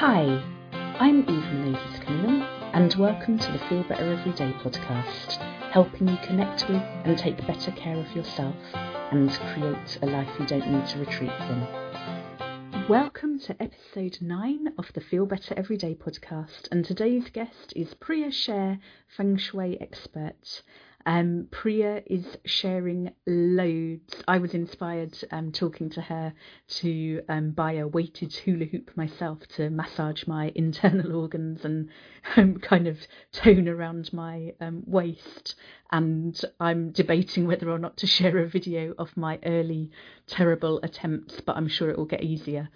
Hi, I'm Eve Menezes Cunningham, and welcome to the Feel Better Everyday podcast, helping you connect with and take better care of yourself and create a life you don't need to retreat from. Welcome to episode 9 of the Feel Better Everyday podcast, and today's guest is Priya Sher, Feng Shui expert. Um, Priya is sharing loads. I was inspired um, talking to her to um, buy a weighted hula hoop myself to massage my internal organs and um, kind of tone around my um, waist. And I'm debating whether or not to share a video of my early terrible attempts, but I'm sure it will get easier.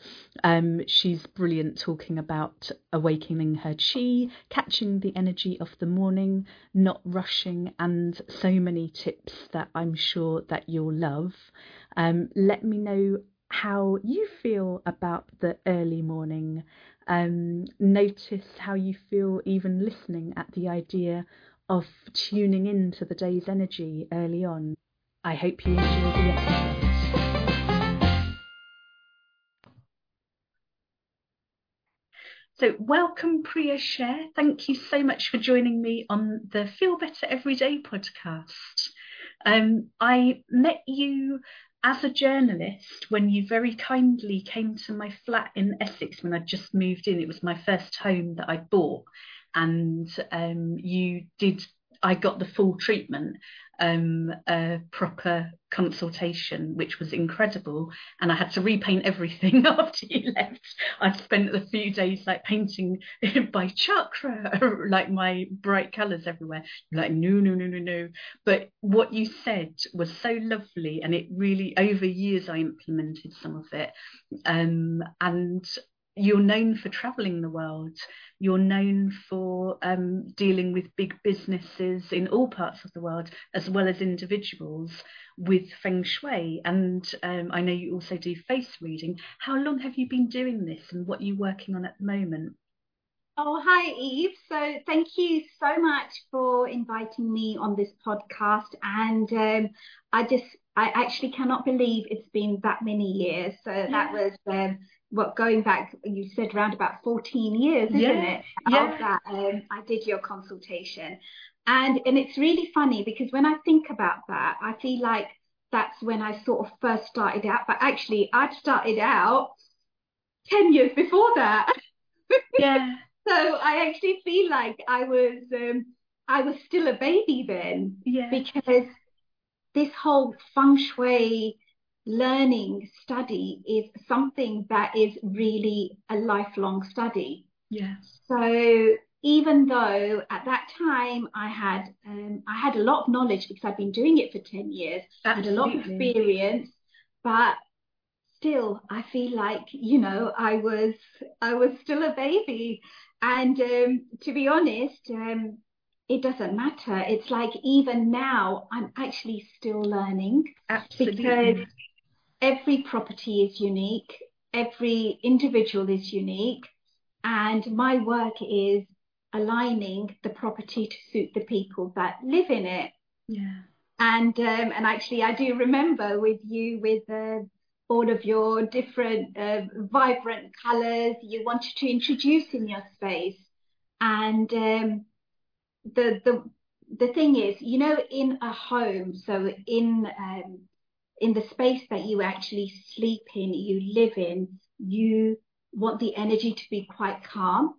Um, she's brilliant talking about awakening her chi, catching the energy of the morning, not rushing, and so many tips that I'm sure that you'll love. Um, let me know how you feel about the early morning. Um, notice how you feel even listening at the idea of tuning in to the day's energy early on. I hope you enjoy the episode. So, welcome, Priya Sher. Thank you so much for joining me on the Feel Better Everyday podcast. Um, I met you as a journalist when you very kindly came to my flat in Essex when I just moved in. It was my first home that I bought, and um, you did. I got the full treatment, um, a proper consultation, which was incredible. And I had to repaint everything after you left. I'd spent a few days like painting by chakra, like my bright colours everywhere. Like, no, no, no, no, no. But what you said was so lovely. And it really, over years, I implemented some of it. Um, and you're known for traveling the world. You're known for um, dealing with big businesses in all parts of the world, as well as individuals with feng shui. And um, I know you also do face reading. How long have you been doing this and what are you working on at the moment? Oh, hi, Eve. So, thank you so much for inviting me on this podcast. And um, I just, I actually cannot believe it's been that many years. So, that was what going back you said around about 14 years isn't yeah, it yeah. that um, i did your consultation. And and it's really funny because when i think about that i feel like that's when i sort of first started out. But actually i'd started out 10 years before that. Yeah. So i actually feel like i was um, i was still a baby then. Yeah. Because this whole feng shui learning study is something that is really a lifelong study. Yes. So even though at that time I had um, I had a lot of knowledge because I'd been doing it for 10 years, Absolutely. had a lot of experience, but still I feel like, you know, I was I was still a baby. And um, to be honest, um, it doesn't matter. It's like even now I'm actually still learning. Absolutely. Because every property is unique, every individual is unique, and my work is aligning the property to suit the people that live in it. Yeah. And um, and actually, I do remember with you with uh, all of your different uh, vibrant colours you wanted to introduce in your space, and um, the the the thing is, you know, in a home, so in um, in the space that you actually sleep in, you live in, you want the energy to be quite calm.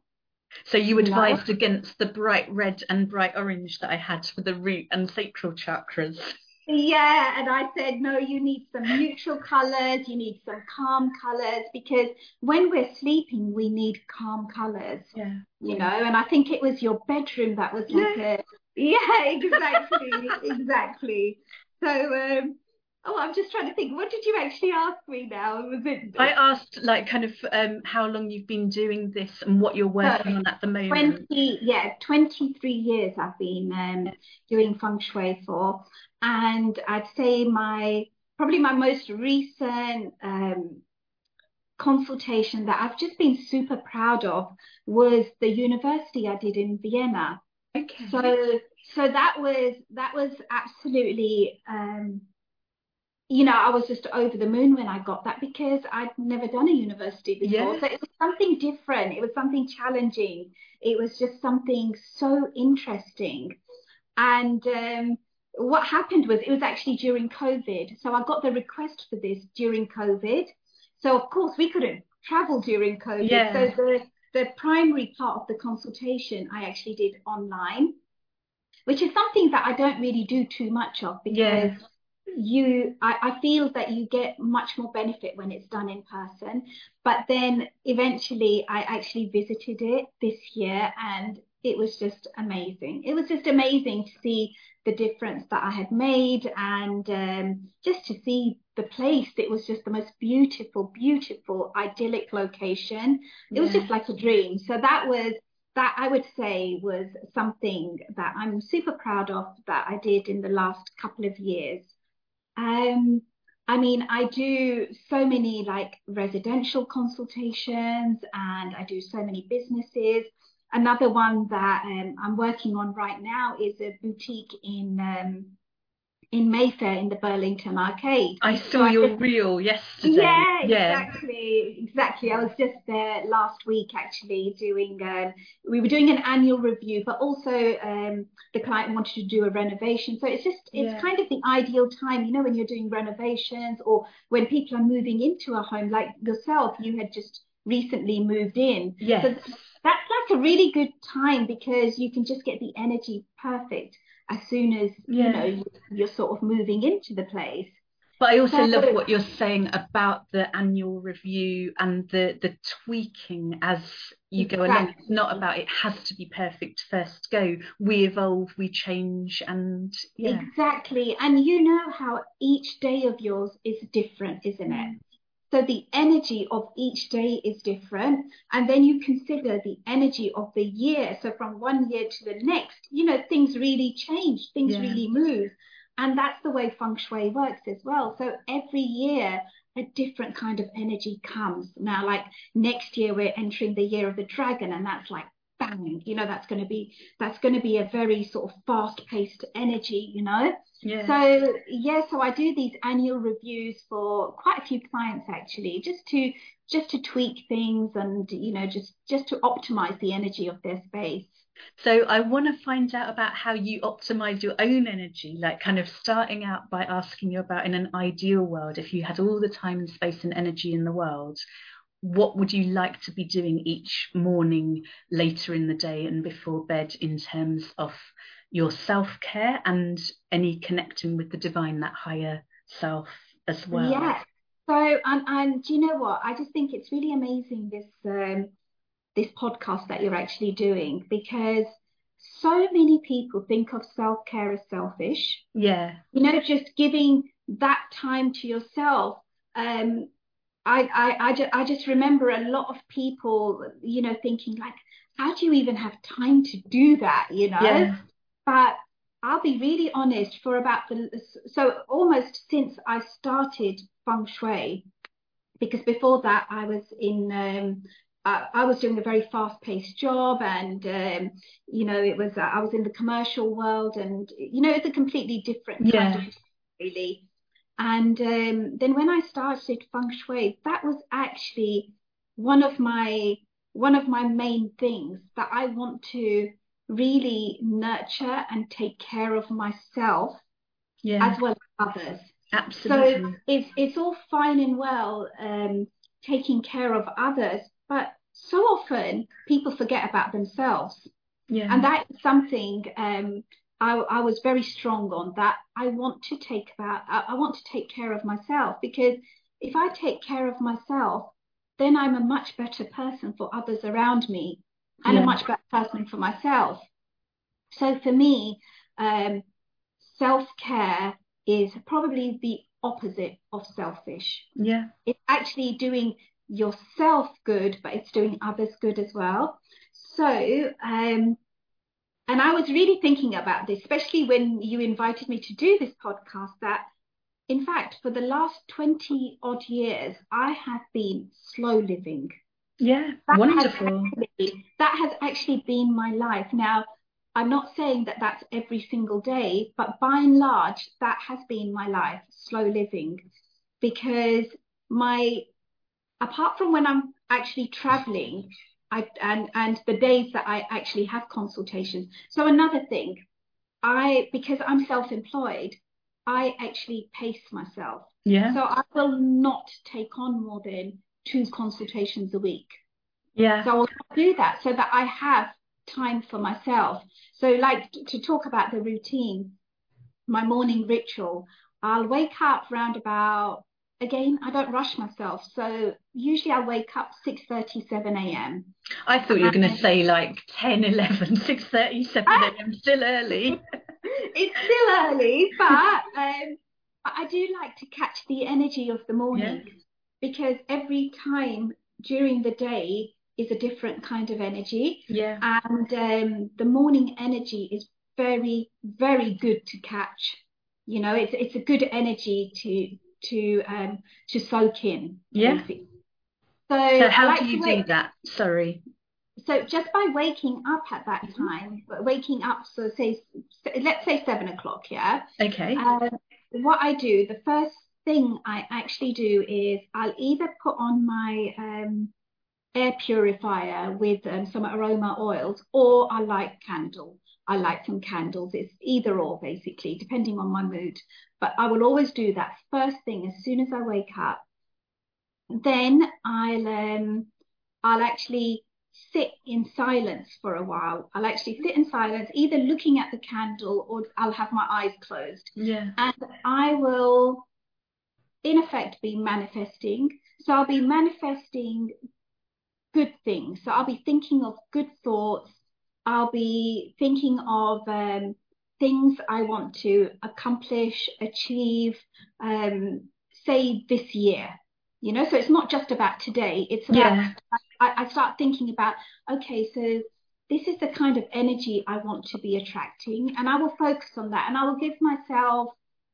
So you advised against the bright red and bright orange that I had for the root and sacral chakras. Yeah, and I said, no, you need some neutral colors, you need some calm colors, because when we're sleeping, we need calm colors. Yeah. You know, and I think it was your bedroom that was like yeah. a yeah, exactly, exactly. So um Oh, I'm just trying to think. What did you actually ask me now? Was it? I asked like kind of um, how long you've been doing this and what you're working on at the moment. Twenty, yeah, twenty-three years I've been um, doing feng shui for, and I'd say my probably my most recent um, consultation that I've just been super proud of was the university I did in Vienna. Okay. So so that was that was absolutely um, you know, I was just over the moon when I got that because I'd never done a university before. Yeah. So it was something different. It was something challenging. It was just something so interesting. And um, what happened was it was actually during COVID. So I got the request for this during COVID. So of course we couldn't travel during COVID. Yeah. So the the primary part of the consultation I actually did online, which is something that I don't really do too much of because Yeah. You I, I feel that you get much more benefit when it's done in person. But then eventually I actually visited it this year and it was just amazing. It was just amazing to see the difference that I had made and um, just to see the place. It was just the most beautiful, beautiful, idyllic location. It was just like a dream. So that was that I would say was something that I'm super proud of that I did in the last couple of years. Um, I mean, I do so many like residential consultations and I do so many businesses. Another one that um, I'm working on right now is a boutique in um, in Mayfair in the Burlington Arcade. I So saw I your just- reel yesterday. yeah, Yeah. exactly, exactly. I was just there last week actually doing. Um, we were doing an annual review, but also um, the client wanted to do a renovation. So it's just it's Yeah. kind of the ideal time, you know, when you're doing renovations or when people are moving into a home, like yourself, you had just recently moved in. Yes. So that's like a really good time because you can just get the energy perfect as soon as Yeah. you know you- you're sort of moving into the place. But I also So- love what you're saying about the annual review and the the tweaking as you go along. It's not about it has to be perfect first go. We evolve, we change, and yeah, Exactly. And you know how each day of yours is different, isn't it? Mm. So the energy of each day is different. And then you consider the energy of the year. So from one year to the next, you know, things really change, things Yeah. really move. And that's the way feng shui works as well. So every year, a different kind of energy comes. Now, like next year, we're entering the year of the dragon, and that's like bang, you know, that's going to be that's going to be a very sort of fast-paced energy, you know. yeah. So yeah, so I do these annual reviews for quite a few clients actually, just to just to tweak things and you know just just to optimize the energy of their space. So I want to find out about how you optimize your own energy, like kind of starting out by asking you about in an ideal world, if you had all the time and space and energy in the world, what would you like to be doing each morning, later in the day, and before bed in terms of your self care and any connecting with the divine, that higher self as well? Yeah. So and and do you know what? I just think it's really amazing this um this podcast that you're actually doing because so many people think of self-care as selfish. Yeah. you know, just giving that time to yourself. Um, I, I, I, ju- I just remember a lot of people, you know, thinking like, how do you even have time to do that, you know? Yeah. But I'll be really honest, for about the, so almost since I started feng shui, because before that I was in, um, I, I was doing a very fast-paced job, and um, you know, it was I was in the commercial world, and you know, it's a completely different kind Yeah. of really. And um, then when I started feng shui, that was actually one of my one of my main things that I want to really nurture and take care of myself Yeah. as well as others. Absolutely. So it's it's all fine and well um, taking care of others, but so often people forget about themselves, yeah. and that is something um, I, I was very strong on. That I want to take about I, want to take care of myself because if I take care of myself, then I'm a much better person for others around me, and Yeah. a much better person for myself. So for me, um, self care is probably the opposite of selfish. yeah. It's actually doing yourself good, but it's doing others good as well. So, um, and I was really thinking about this, especially when you invited me to do this podcast, that in fact, for the last 20 odd years, I have been slow living. Yeah. That has Wonderful. actually- that has actually been my life. Now, I'm not saying that that's every single day, but by and large, that has been my life, slow living, because my, apart from when I'm actually traveling, I, and, and the days that I actually have consultations. So another thing, I, because I'm self-employed, I actually pace myself. Yeah. So I will not take on more than two consultations a week. Yeah. So I'll do that so that I have time for myself. So, like to talk about the routine, my morning ritual, I'll wake up round about again, I don't rush myself. So usually I wake up 6:30, 7 a.m. I thought you were going to say like 10, 11, 6:30, 7 a.m. Still early. it's still early, but um, I do like to catch the energy of the morning yeah. because every time during the day is a different kind of energy. Yeah. And um, the morning energy is very, very good to catch. You know, it's it's a good energy to to um to soak in. Yeah. Basically. So, so how like do you do that? Sorry. So just by waking up at that mm-hmm. time, waking up, so say let's say seven o'clock, yeah. Okay. Um, what I do, the first thing I actually do is I'll either put on my um, air purifier with um, some aroma oils, or I light candle. I light some candles. It's either or basically, depending on my mood. But I will always do that first thing as soon as I wake up. Then I'll um, I'll actually sit in silence for a while. I'll actually sit in silence, either looking at the candle or I'll have my eyes closed. Yeah. And I will, in effect, be manifesting. So I'll be manifesting good things. So I'll be thinking of good thoughts. I'll be thinking of um, things I want to accomplish, achieve, um, say this year. You know, so it's not just about today. It's about yeah. I, I start thinking about okay, so this is the kind of energy I want to be attracting, and I will focus on that, and I will give myself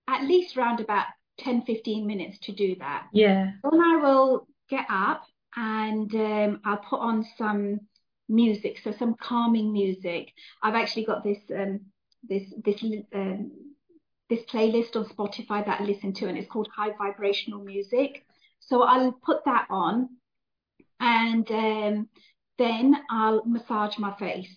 at least around about 10, 15 minutes to do that. Yeah. Then I will get up and um, I'll put on some music, so some calming music. I've actually got this um, this this um, this playlist on Spotify that I listen to, and it's called High Vibrational Music. So I'll put that on, and um, then I'll massage my face.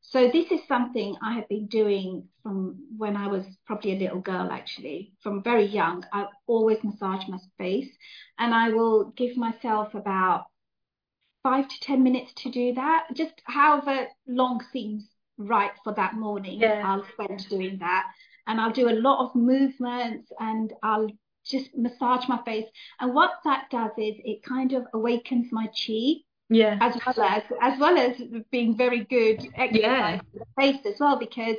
So this is something I have been doing from when I was probably a little girl, actually, from very young. I always massage my face, and I will give myself about five to ten minutes to do that. Just however long seems right for that morning, yeah. I'll spend doing that, and I'll do a lot of movements, and I'll just massage my face. And what that does is it kind of awakens my chi yeah as well as as well as being very good exercise yeah. the face as well because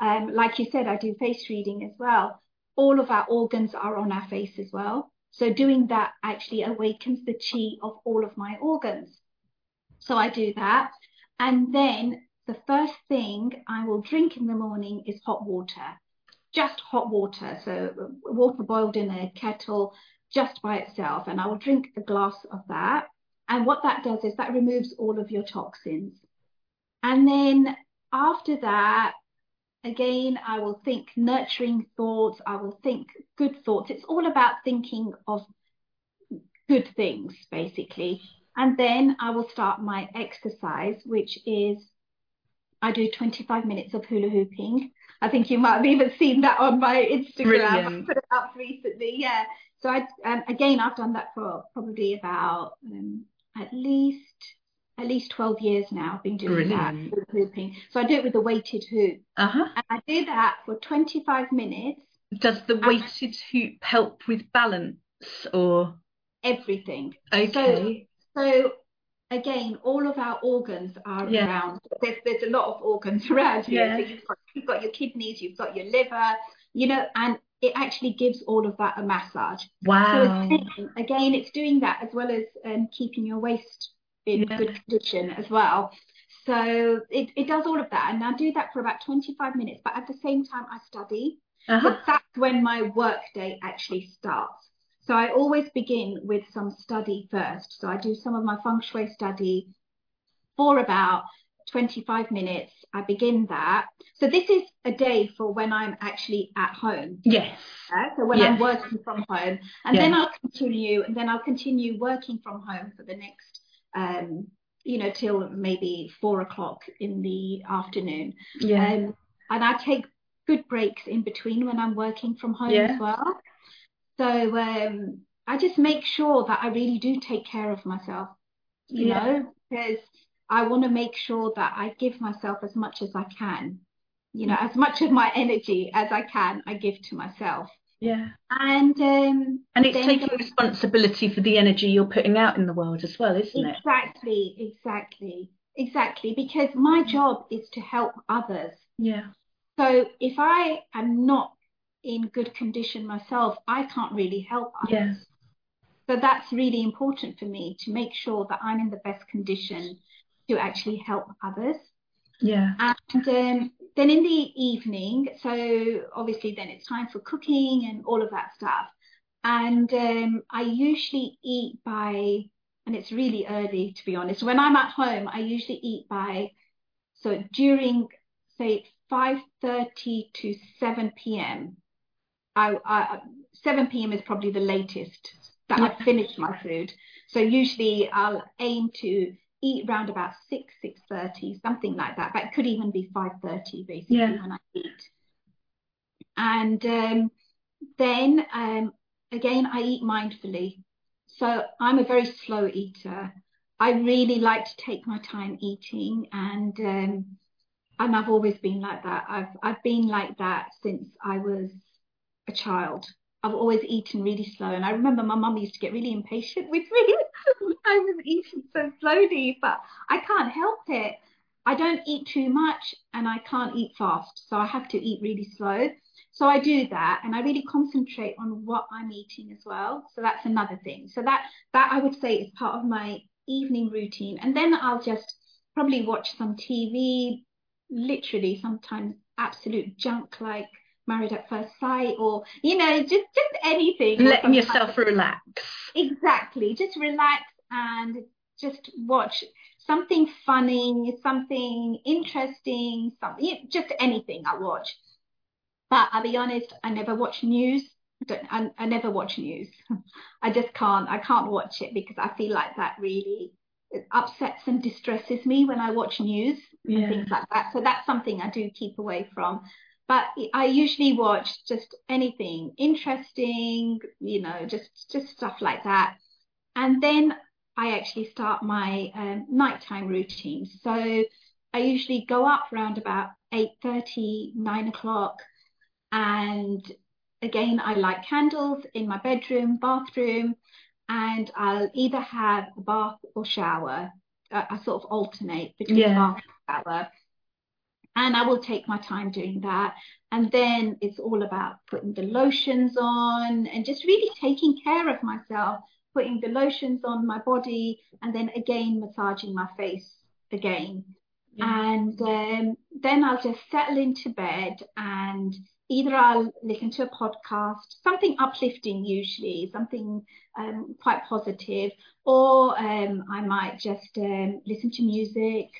um, like you said i do face reading as well all of our organs are on our face as well so doing that actually awakens the chi of all of my organs. So i do that. And then the first thing i will drink in the morning is hot water. Just hot water. So water boiled in a kettle just by itself. And i will drink a glass of that. And what that does is that removes all of your toxins. And then after that, again, I will think nurturing thoughts. I will think good thoughts. It's all about thinking of good things, basically. And then I will start my exercise, which is I do 25 minutes of hula hooping. I think you might have even seen that on my Instagram. Brilliant. I put it up recently. Yeah. So I um, again, I've done that for probably about um, at least at least 12 years now I've been doing Brilliant. that hooping. So I do it with the weighted hoop. Uh-huh. And I do that for 25 minutes. Does the weighted hoop help with balance or everything? Okay. So, so again, all of our organs are yeah. around. There's there's a lot of organs around here. Yeah. So you've got, you've got your kidneys, you've got your liver, you know, and it actually gives all of that a massage. Wow. So again, again it's doing that as well as um, keeping your waist in yeah. good condition as well. So it, it does all of that. And I do that for about 25 minutes, but at the same time, I study. Uh-huh. that's when my work day actually starts. So I always begin with some study first. So I do some of my feng shui study for about 25 minutes. I begin that. So this is a day for when I'm actually at home. Yes. Yeah? So when Yes. I'm working from home, and then I'll continue, and then I'll continue working from home for the next, um, you know, till maybe four o'clock in the afternoon. Yeah. Um, and I take good breaks in between when I'm working from home Yeah. as well. So um, I just make sure that I really do take care of myself, you Yeah. know, because I want to make sure that I give myself as much as I can, you know, as much of my energy as I can, I give to myself. Yeah. And um, And it's taking responsibility for the energy you're putting out in the world as well, isn't it? exactly, exactly, exactly, because my job is to help others. Yeah. So if I am not in good condition myself, I can't really help others. Yeah. So that's really important for me to make sure that I'm in the best condition to actually help others. Yeah. And um, then in the evening, so obviously then it's time for cooking and all of that stuff. And um, I usually eat by, and it's really early to be honest. When I'm at home, I usually eat by, so during say 5:30 to 7 p.m. I, I 7 p.m. is probably the latest that Yeah. I've finished my food. So usually I'll aim to eat around about 6, 6.30, something like that. But it could even be 5.30 basically Yeah. when I eat. And um, then um, again, I eat mindfully. So I'm a very slow eater. I really like to take my time eating and um, and I've always been like that. I've I've been like that since I was a child. I've always eaten really slow, and I remember my mum used to get really impatient with me. I was eating so slowly, but I can't help it. I don't eat too much, and I can't eat fast, so I have to eat really slow. So I do that, and I really concentrate on what I'm eating as well. So that's another thing. So that that I would say is part of my evening routine, and then I'll just probably watch some TV, literally sometimes absolute junk like Married at First Sight or you know just just anything. Letting yourself of- relax. exactly just relax and just watch something funny, something interesting, something just anything I watch. But I'll be honest, I never watch news. I, don't, I, I never watch news. I just can't. I can't watch it because I feel like that really it upsets and distresses me when I watch news and things like that. So that's something I do keep away from. But I usually watch just anything interesting, you know, just just stuff like that. And then I actually start my um, nighttime routine. So I usually go up around about 8:30, 9 o'clock, and again I light candles in my bedroom, bathroom, and I'll either have a bath or shower. I, I sort of alternate between Yeah. bath and shower. And I will take my time doing that. And then it's all about putting the lotions on and just really taking care of myself, putting the lotions on my body, and then again massaging my face again. And um, then I'll just settle into bed and either I'll listen to a podcast, something uplifting usually, something um, quite positive, or um, I might just um, listen to music,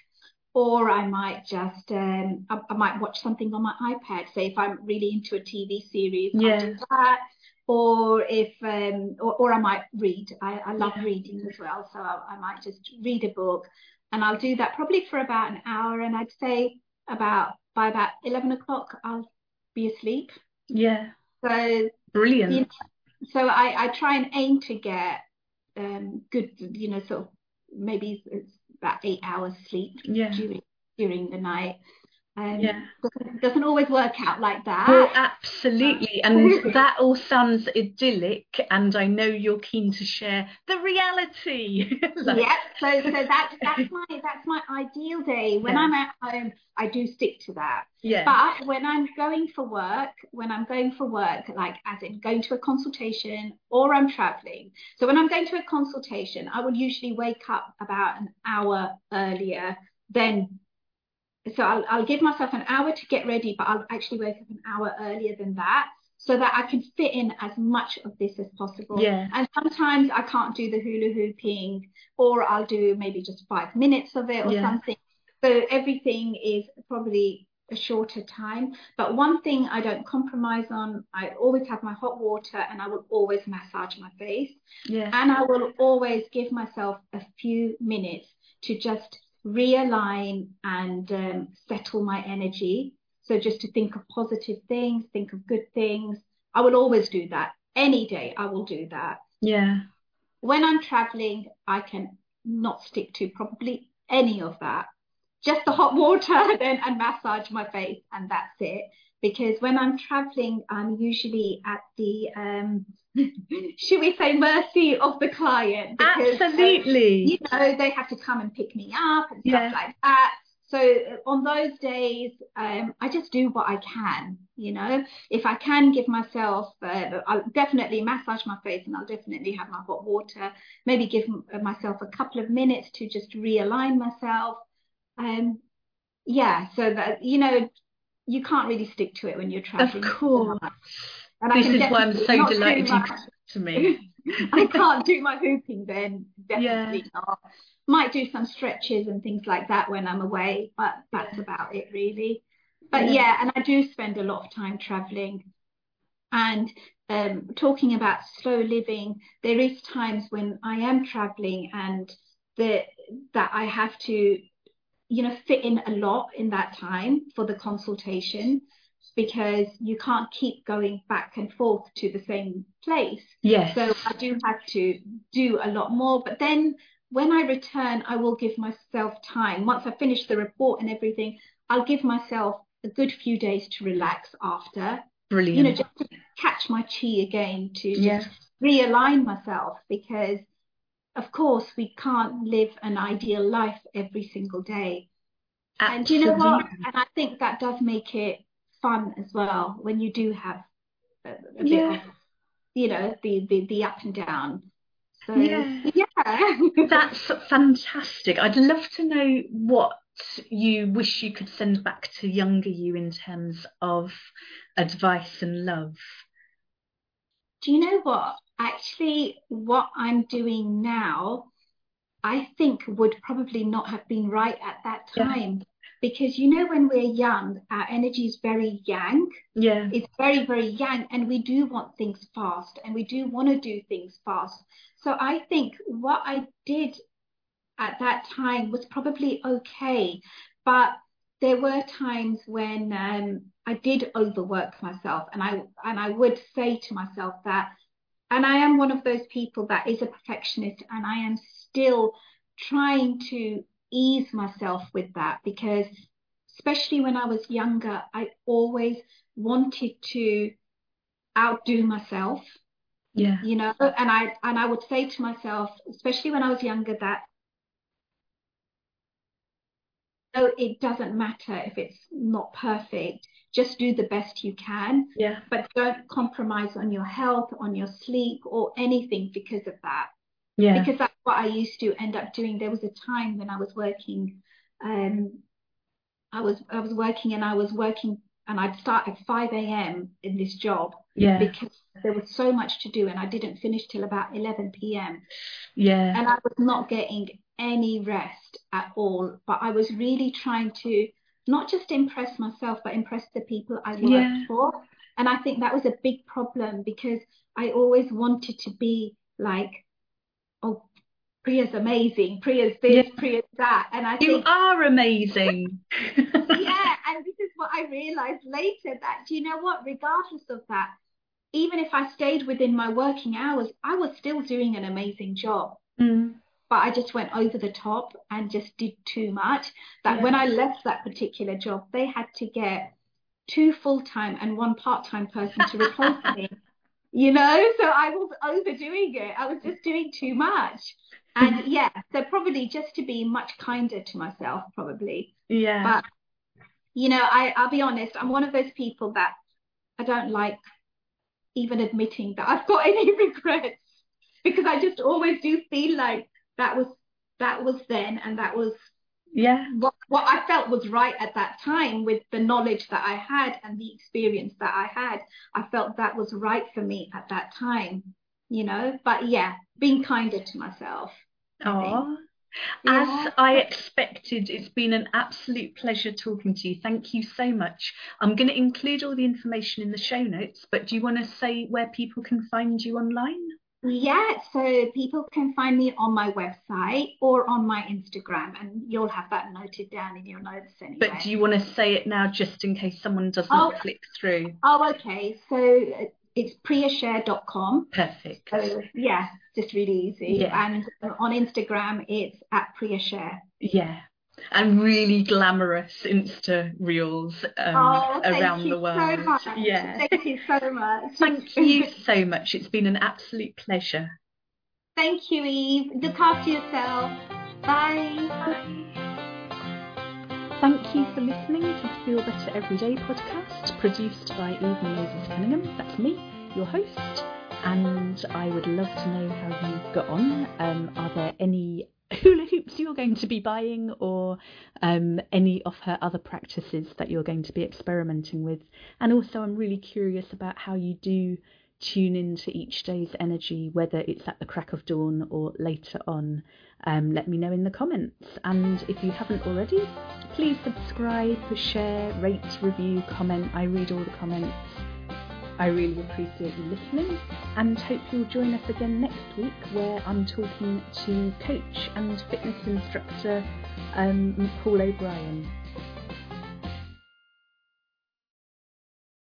or I might just um, I, I might watch something on my iPad. Say if I'm really into a TV series, Yeah. I'll do that. Or if um, or, or I might read. I, I love Yeah. reading as well, so I, I might just read a book and I'll do that probably for about an hour. And I'd say about by about eleven o'clock I'll be asleep. Yeah. So Brilliant. you know, so I, I try and aim to get um good, you know, sort of maybe it's about eight hours sleep Yeah. during during the night. Um, Yeah. doesn't, doesn't always work out like that. Well, absolutely. And that all sounds idyllic. And I know you're keen to share the reality. Like- Yep. So so that's that's my that's my ideal day. When Yeah. I'm at home, I do stick to that. Yeah. But when I'm going for work, when I'm going for work, like as in going to a consultation or I'm traveling. So when I'm going to a consultation, I will usually wake up about an hour earlier than. So I'll, I'll give myself an hour to get ready, but I'll actually wake up an hour earlier than that so that I can fit in as much of this as possible. Yeah. And sometimes I can't do the hula hooping, or I'll do maybe just five minutes of it or Yeah. something. So everything is probably a shorter time. But one thing I don't compromise on, I always have my hot water and I will always massage my face. Yeah. And I will always give myself a few minutes to just realign and um, settle my energy. So just to think of positive things, think of good things. I will always do that. Any day I will do that. Yeah. When I'm traveling, I can not stick to probably any of that. Just the hot water then and massage my face and that's it. Because when I'm traveling, I'm usually at the um should we say mercy of the client because, Absolutely. Um, you know, they have to come and pick me up and stuff Yeah. like that. So uh, on those days, um, I just do what I can. You know, if I can give myself, uh, I'll definitely massage my face and I'll definitely have my hot water. Maybe give uh, myself a couple of minutes to just realign myself. Um, yeah, so that you know, you can't really stick to it when you're traveling. Of course. And This is why I'm so delighted you to me. I can't do my hooping then, definitely not. Might do some stretches and things like that when I'm away, but that's Yeah. about it really. But Yeah. yeah, and I do spend a lot of time traveling. And um, talking about slow living, there is times when I am traveling and the that I have to, you know, fit in a lot in that time for the consultation because you can't keep going back and forth to the same place. Yes. So I do have to do a lot more. But then when I return, I will give myself time. Once I finish the report and everything, I'll give myself a good few days to relax after, Brilliant. you know, just to catch my chi again, to just Yeah. realign myself because, of course, we can't live an ideal life every single day. Absolutely. And you know what? And I think that does make it fun as well when you do have a, a bit Yeah. of, you know, the, the, the up and down. So, Yeah. yeah. That's fantastic. I'd love to know what you wish you could send back to younger you in terms of advice and love. Do you know what? Actually, what I'm doing now, I think would probably not have been right at that Yeah. time. Because you know, when we're young, our energy is very yang. Yeah. It's very, very yang, and we do want things fast and we do want to do things fast. So I think what I did at that time was probably okay. But there were times when um, I did overwork myself, and I and I would say to myself that, and I am one of those people that is a perfectionist, and I am still trying to ease myself with that because, especially when I was younger, I always wanted to outdo myself Yeah. you know and i and i would say to myself especially when i was younger that no it doesn't matter if it's not perfect just do the best you can Yeah. but don't compromise on your health on your sleep or anything because of that Yeah. because that's what i used to end up doing there was a time when i was working um i was i was working and i was working and i'd start at 5 a.m in this job Yeah. because there was so much to do and I didn't finish till about 11 p.m. Yeah. and I was not getting any rest at all. But I was really trying to not just impress myself, but impress the people I worked Yeah. for. And I think that was a big problem because I always wanted to be like, oh, Priya's amazing, Priya's this, Yeah. Priya's that. And I You think are amazing. yeah, and this is what I realized later that you know what? Regardless of that, even if I stayed within my working hours, I was still doing an amazing job. Mm. But I just went over the top and just did too much. That Yeah. when I left that particular job, they had to get two full time and one part time person to replace me. You know, so I was overdoing it. I was just doing too much. And yeah, so probably just to be much kinder to myself, probably. Yeah. But you know, I, I'll be honest, I'm one of those people that I don't like even admitting that I've got any regrets because I just always do feel like that was that was then and that was yeah. what, what I felt was right at that time with the knowledge that I had and the experience that I had. I felt that was right for me at that time, you know. But yeah, being kinder to myself. Oh, as I expected, it's been an absolute pleasure talking to you. Thank you so much. I'm going to include all the information in the show notes, but do you want to say where people can find you online? Yeah, so people can find me on my website or on my Instagram, and you'll have that noted down in your notes anyway. But do you want to say it now just in case someone doesn't oh, click through? Oh, okay. So uh, it's priyasher.com. Perfect. So, yeah, just really easy. Yeah. And on Instagram, it's at priyasher. Yeah. And really glamorous Insta reels um, oh, around the world. So yeah. Thank you so much. thank you so much. It's been an absolute pleasure. Thank you, Eve. Look after yourself. Bye. Bye. Thank you for listening to the Feel Better Everyday podcast, produced by Eve Menezes Cunningham. That's me, your host, and I would love to know how you got on. Um, are there any hula hoops you're going to be buying, or um, any of her other practices that you're going to be experimenting with? And also, I'm really curious about how you do tune into each day's energy, whether it's at the crack of dawn or later on. Um, let me know in the comments. And if you haven't already, please subscribe, share, rate, review, comment. I read all the comments. I really appreciate you listening and hope you'll join us again next week where I'm talking to coach and fitness instructor um, Paul O'Brien.